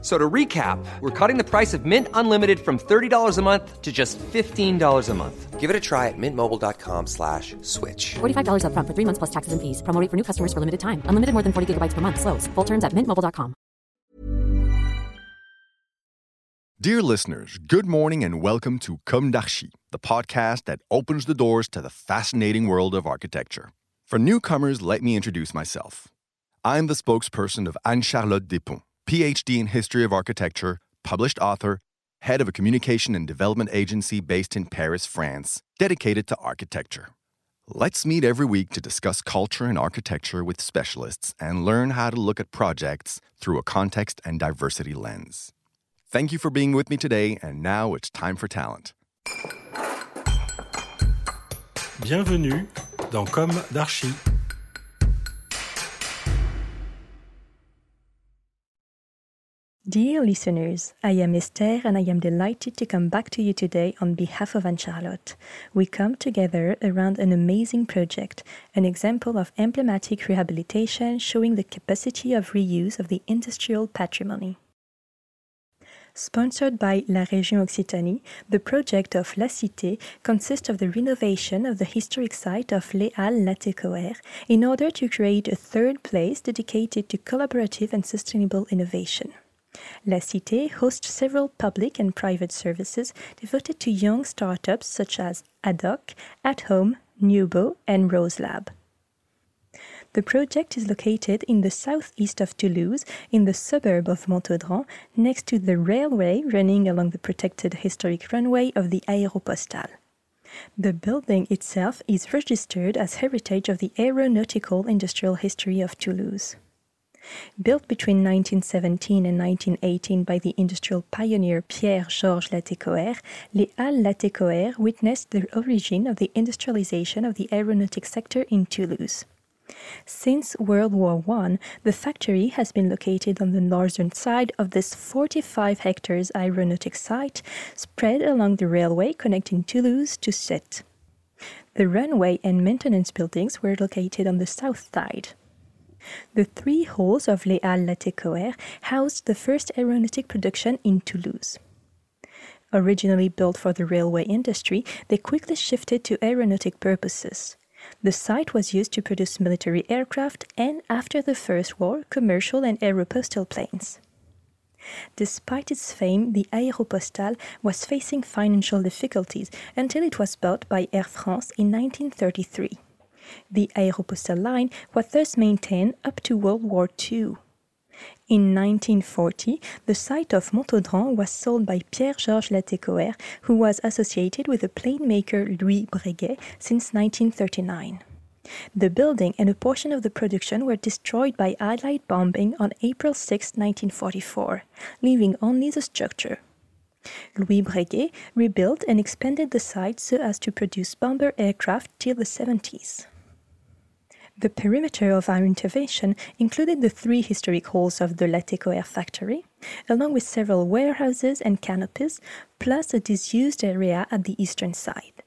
So to recap, we're cutting the price of Mint Unlimited from $30 a month to just $15 a month. Give it a try at mintmobile.com slash switch. $45 upfront for three months plus taxes and fees. Promo rate for new customers for limited time. Unlimited more than 40 gigabytes per month. Slows. Full terms at mintmobile.com. Dear listeners, good morning and welcome to Com d'Archi, the podcast that opens the doors to the fascinating world of architecture. For newcomers, let me introduce myself. I'm the spokesperson of Anne-Charlotte Despont PhD in History of Architecture, published author, head of a communication and development agency based in Paris, France, dedicated to architecture. Let's meet every week to discuss culture and architecture with specialists and learn how to look at projects through a context and diversity lens. Thank you for being with me today, and now it's time for talent. Bienvenue dans Com d'Archi. Dear listeners, I am Esther and I am delighted to come back to you today on behalf of Anne Charlotte. We come together around an amazing project, an example of emblematic rehabilitation showing the capacity of reuse of the industrial patrimony. Sponsored by La Région Occitanie, the project of La Cité consists of the renovation of the historic site of Les Halles Latécoère in order to create a third place dedicated to collaborative and sustainable innovation. La Cité hosts several public and private services devoted to young startups such as AD'OCC, At Home, Nubbo, and Rose Lab. The project is located in the southeast of Toulouse, in the suburb of Montaudran, next to the railway running along the protected historic runway of the Aéropostale. The building itself is registered as heritage of the aeronautical industrial history of Toulouse. Built between 1917 and 1918 by the industrial pioneer Pierre Georges Latécoère, Les Halles Latécoère witnessed the origin of the industrialization of the aeronautic sector in Toulouse. Since World War I, the factory has been located on the northern side of this 45 hectares aeronautic site spread along the railway connecting Toulouse to Sète. The runway and maintenance buildings were located on the south side. The three halls of Les Halles Latécoère housed the first aeronautic production in Toulouse. Originally built for the railway industry, they quickly shifted to aeronautic purposes. The site was used to produce military aircraft and, after the First War, commercial and aeropostal planes. Despite its fame, the Aéropostale was facing financial difficulties until it was bought by Air France in 1933. The Aéropostale line was thus maintained up to World War II. In 1940, the site of Montaudran was sold by Pierre-Georges Latécoère, who was associated with the plane maker Louis Breguet since 1939. The building and a portion of the production were destroyed by Allied bombing on April 6, 1944, leaving only the structure. Louis Breguet rebuilt and expanded the site so as to produce bomber aircraft till the 70s. The perimeter of our intervention included the three historic halls of the Latécoère factory, along with several warehouses and canopies, plus a disused area at the eastern side.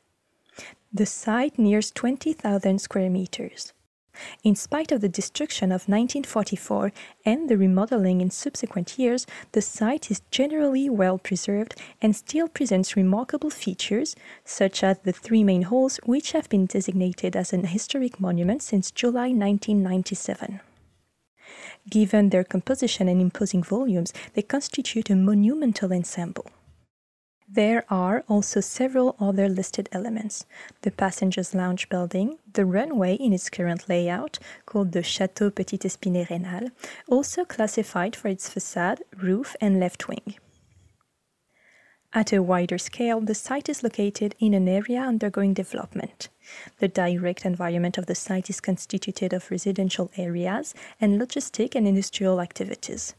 The site nears 20,000 square meters. In spite of the destruction of 1944 and the remodeling in subsequent years, the site is generally well preserved and still presents remarkable features, such as the three main halls, which have been designated as an historic monument since July 1997. Given their composition and imposing volumes, they constitute a monumental ensemble. There are also several other listed elements the passengers' lounge building, the runway in its current layout, called the Château Petit Espinet Raynal, also classified for its facade, roof, and left wing. At a wider scale, the site is located in an area undergoing development. The direct environment of the site is constituted of residential areas and logistic and industrial activities.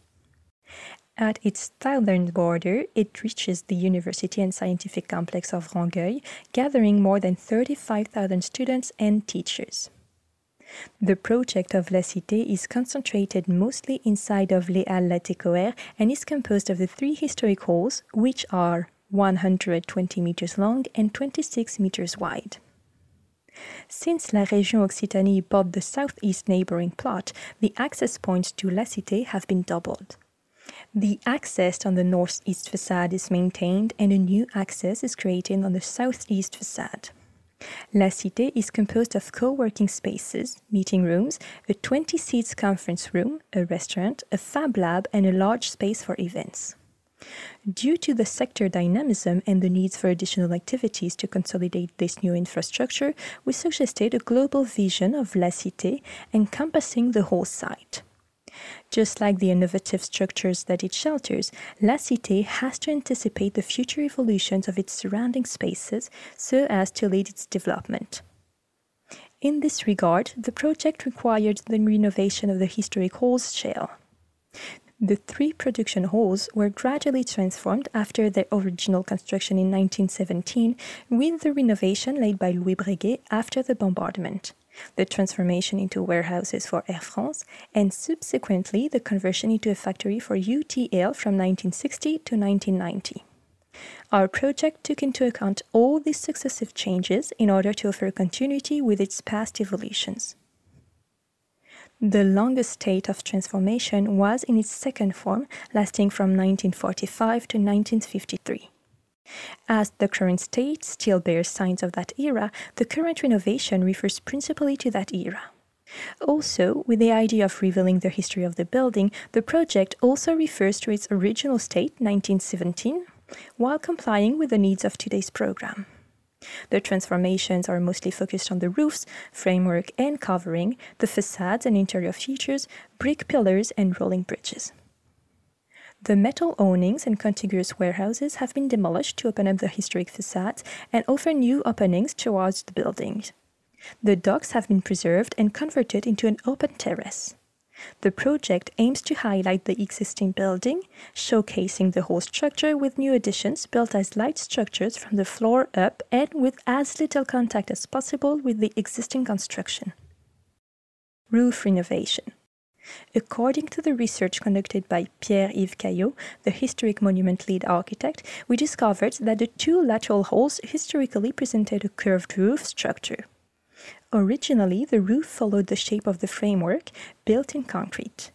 At its southern border, it reaches the University and Scientific Complex of Rangueil, gathering more than 35,000 students and teachers. The project of La Cité is concentrated mostly inside of Les Halles Latécoère and is composed of the three historic halls, which are 120 meters long and 26 meters wide. Since La Région Occitanie bought the southeast neighboring plot, the access points to La Cité have been doubled. The access on the northeast facade is maintained and a new access is created on the southeast facade. La Cité is composed of co-working spaces, meeting rooms, a 20 seats conference room, a restaurant, a fab lab and a large space for events. Due to the sector dynamism and the needs for additional activities to consolidate this new infrastructure, we suggested a global vision of La Cité encompassing the whole site. Just like the innovative structures that it shelters, La Cité has to anticipate the future evolutions of its surrounding spaces so as to lead its development. In this regard, the project required the renovation of the historic halls shell. The three production halls were gradually transformed after their original construction in 1917 with the renovation laid by Louis Breguet after the bombardment the transformation into warehouses for Air France, and subsequently the conversion into a factory for UTL from 1960 to 1990. Our project took into account all these successive changes in order to offer continuity with its past evolutions. The longest state of transformation was in its second form, lasting from 1945 to 1953. As the current state still bears signs of that era, the current renovation refers principally to that era. Also, with the idea of revealing the history of the building, the project also refers to its original state, 1917, while complying with the needs of today's program. The transformations are mostly focused on the roofs, framework and covering, the facades and interior features, brick pillars, and rolling bridges. The metal awnings and contiguous warehouses have been demolished to open up the historic facades and offer new openings towards the buildings. The docks have been preserved and converted into an open terrace. The project aims to highlight the existing building, showcasing the whole structure with new additions built as light structures from the floor up and with as little contact as possible with the existing construction. Roof renovation. According to the research conducted by Pierre-Yves Caillault, the historic monument lead architect, we discovered that the two lateral halls historically presented a curved roof structure. Originally, the roof followed the shape of the framework, built in concrete.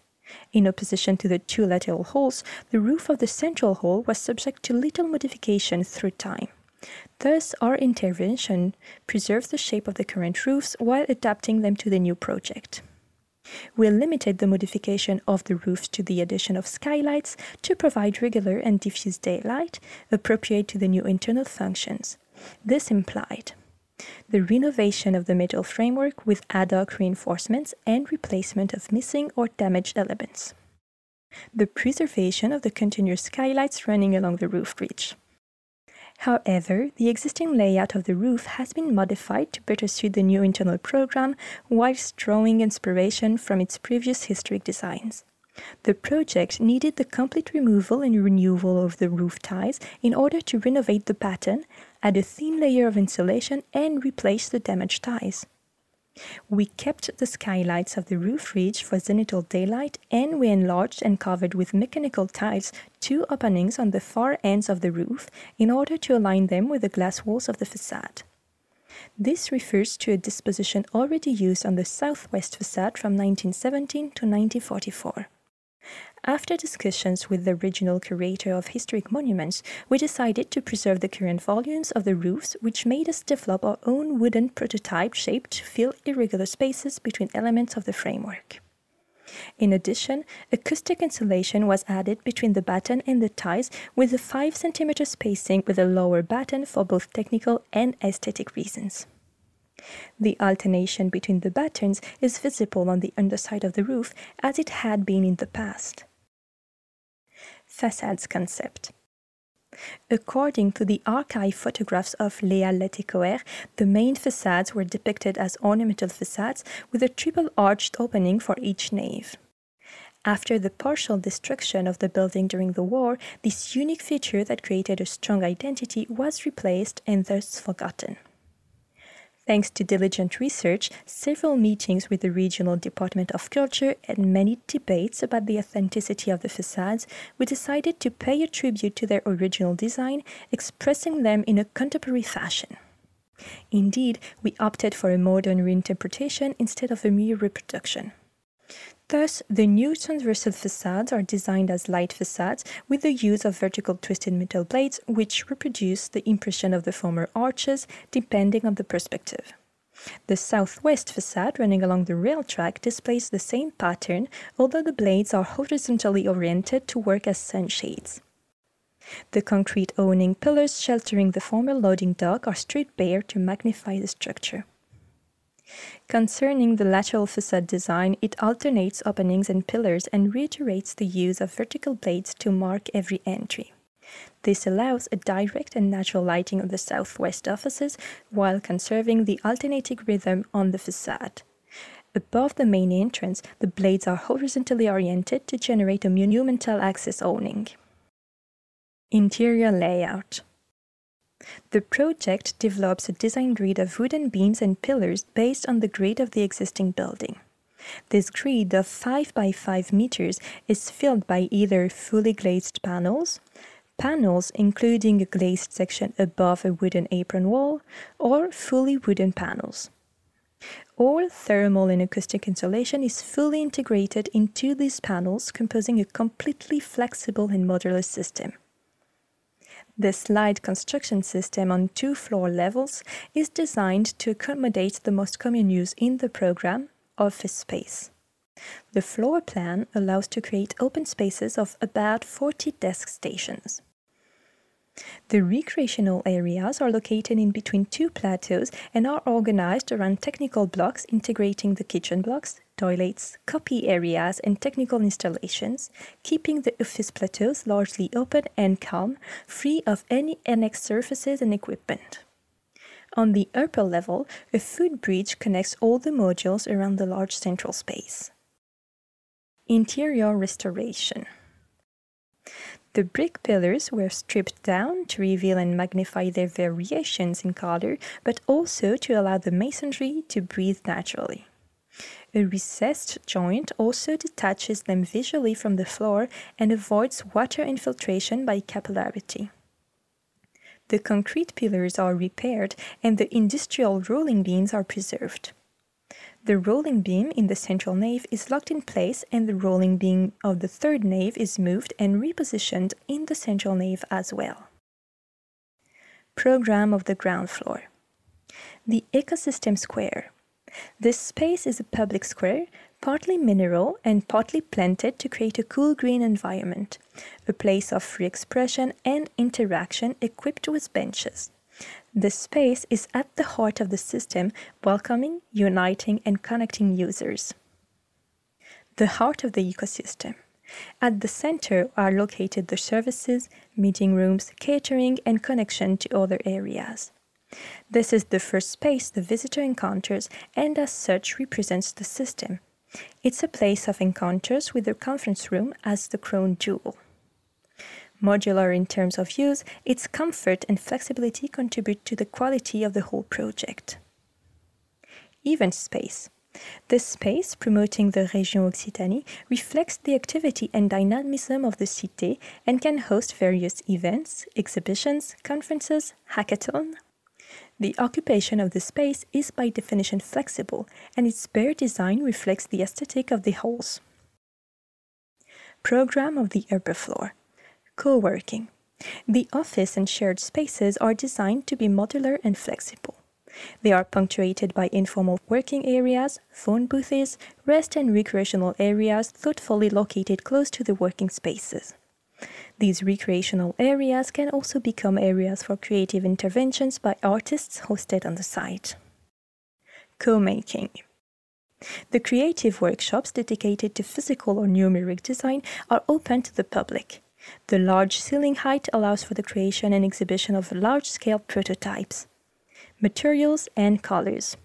In opposition to the two lateral halls, the roof of the central hall was subject to little modification through time. Thus, our intervention preserves the shape of the current roofs while adapting them to the new project. We limited the modification of the roofs to the addition of skylights to provide regular and diffuse daylight appropriate to the new internal functions. This implied the renovation of the metal framework with ad hoc reinforcements and replacement of missing or damaged elements. The preservation of the continuous skylights running along the roof ridge. However, the existing layout of the roof has been modified to better suit the new internal program whilst drawing inspiration from its previous historic designs. The project needed the complete removal and renewal of the roof ties in order to renovate the pattern, add a thin layer of insulation, and replace the damaged ties. We kept the skylights of the roof ridge for zenithal daylight and we enlarged and covered with mechanical tiles two openings on the far ends of the roof in order to align them with the glass walls of the facade. This refers to a disposition already used on the southwest facade from 1917 to 1944. After discussions with the regional curator of historic monuments, we decided to preserve the current volumes of the roofs, which made us develop our own wooden prototype shape to fill irregular spaces between elements of the framework. In addition, acoustic insulation was added between the batten and the ties with a 5 cm spacing with a lower batten for both technical and aesthetic reasons. The alternation between the battens is visible on the underside of the roof as it had been in the past. Facades concept. According to the archive photographs of Les Halles the main facades were depicted as ornamental facades with a triple arched opening for each nave. After the partial destruction of the building during the war, this unique feature that created a strong identity was replaced and thus forgotten. Thanks to diligent research, several meetings with the regional Department of Culture, and many debates about the authenticity of the facades, we decided to pay a tribute to their original design, expressing them in a contemporary fashion. Indeed, we opted for a modern reinterpretation instead of a mere reproduction. Thus, the new transversal facades are designed as light facades with the use of vertical twisted metal blades, which reproduce the impression of the former arches depending on the perspective. The southwest facade running along the rail track displays the same pattern, although the blades are horizontally oriented to work as sunshades. The concrete awning pillars sheltering the former loading dock are stripped bare to magnify the structure. Concerning the lateral facade design, it alternates openings and pillars and reiterates the use of vertical blades to mark every entry. This allows a direct and natural lighting of the southwest offices while conserving the alternating rhythm on the facade. Above the main entrance, the blades are horizontally oriented to generate a monumental access awning. Interior layout the project develops a design grid of wooden beams and pillars based on the grid of the existing building. This grid of 5 by 5 meters is filled by either fully glazed panels, panels including a glazed section above a wooden apron wall, or fully wooden panels. All thermal and acoustic insulation is fully integrated into these panels, composing a completely flexible and modular system. The slide construction system on two floor levels is designed to accommodate the most common use in the program, office space. The floor plan allows to create open spaces of about 40 desk stations. The recreational areas are located in between two plateaus and are organized around technical blocks integrating the kitchen blocks, toilets, copy areas, and technical installations, keeping the office plateaus largely open and calm, free of any annex surfaces and equipment. On the upper level, a food bridge connects all the modules around the large central space. Interior restoration. The brick pillars were stripped down to reveal and magnify their variations in color, but also to allow the masonry to breathe naturally. A recessed joint also detaches them visually from the floor and avoids water infiltration by capillarity. The concrete pillars are repaired and the industrial rolling beams are preserved. The rolling beam in the central nave is locked in place, and the rolling beam of the third nave is moved and repositioned in the central nave as well. Program of the ground floor. The Ecosystem Square. This space is a public square, partly mineral and partly planted to create a cool green environment, a place of free expression and interaction equipped with benches. The space is at the heart of the system, welcoming, uniting, and connecting users. The heart of the ecosystem. At the center are located the services, meeting rooms, catering, and connection to other areas. This is the first space the visitor encounters and, as such, represents the system. It's a place of encounters with the conference room as the crown jewel. Modular in terms of use, its comfort and flexibility contribute to the quality of the whole project. Event space. This space, promoting the Région Occitanie, reflects the activity and dynamism of the Cité and can host various events, exhibitions, conferences, hackathon. The occupation of the space is by definition flexible, and its bare design reflects the aesthetic of the halls. Program of the upper floor. Co working. The office and shared spaces are designed to be modular and flexible. They are punctuated by informal working areas, phone booths, rest and recreational areas thoughtfully located close to the working spaces. These recreational areas can also become areas for creative interventions by artists hosted on the site. Co making. The creative workshops dedicated to physical or numeric design are open to the public. The large ceiling height allows for the creation and exhibition of large scale prototypes. Materials and colors.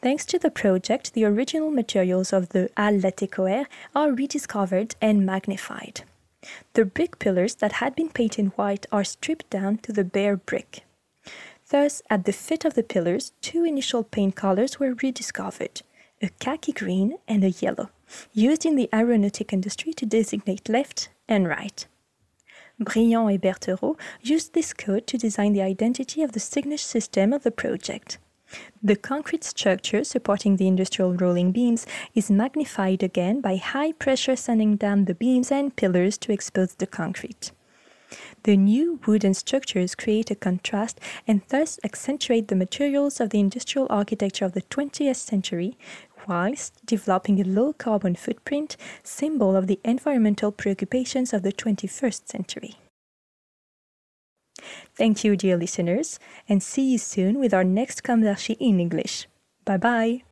Thanks to the project, the original materials of the Halles Latécoère are rediscovered and magnified. The brick pillars that had been painted white are stripped down to the bare brick. Thus, at the foot of the pillars, two initial paint colors were rediscovered a khaki green and a yellow, used in the aeronautic industry to designate left and right. Briand and Berthereau used this code to design the identity of the signage system of the project. The concrete structure supporting the industrial rolling beams is magnified again by high pressure sending down the beams and pillars to expose the concrete. The new wooden structures create a contrast and thus accentuate the materials of the industrial architecture of the 20th century, whilst developing a low carbon footprint, symbol of the environmental preoccupations of the 21st century. Thank you, dear listeners, and see you soon with our next d'Archi in English. Bye bye.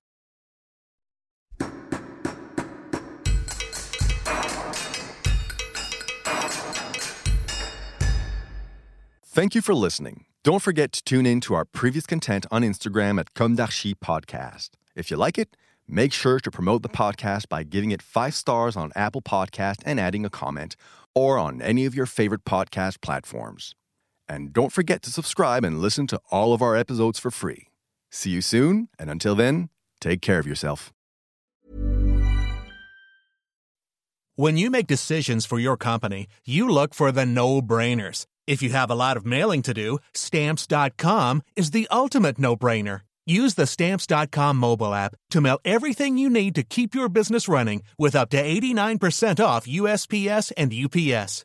Thank you for listening. Don't forget to tune in to our previous content on Instagram at Com d'Archi Podcast. If you like it, make sure to promote the podcast by giving it five stars on Apple Podcast and adding a comment, or on any of your favorite podcast platforms. And don't forget to subscribe and listen to all of our episodes for free. See you soon, and until then, take care of yourself. When you make decisions for your company, you look for the no brainers. If you have a lot of mailing to do, stamps.com is the ultimate no brainer. Use the stamps.com mobile app to mail everything you need to keep your business running with up to 89% off USPS and UPS.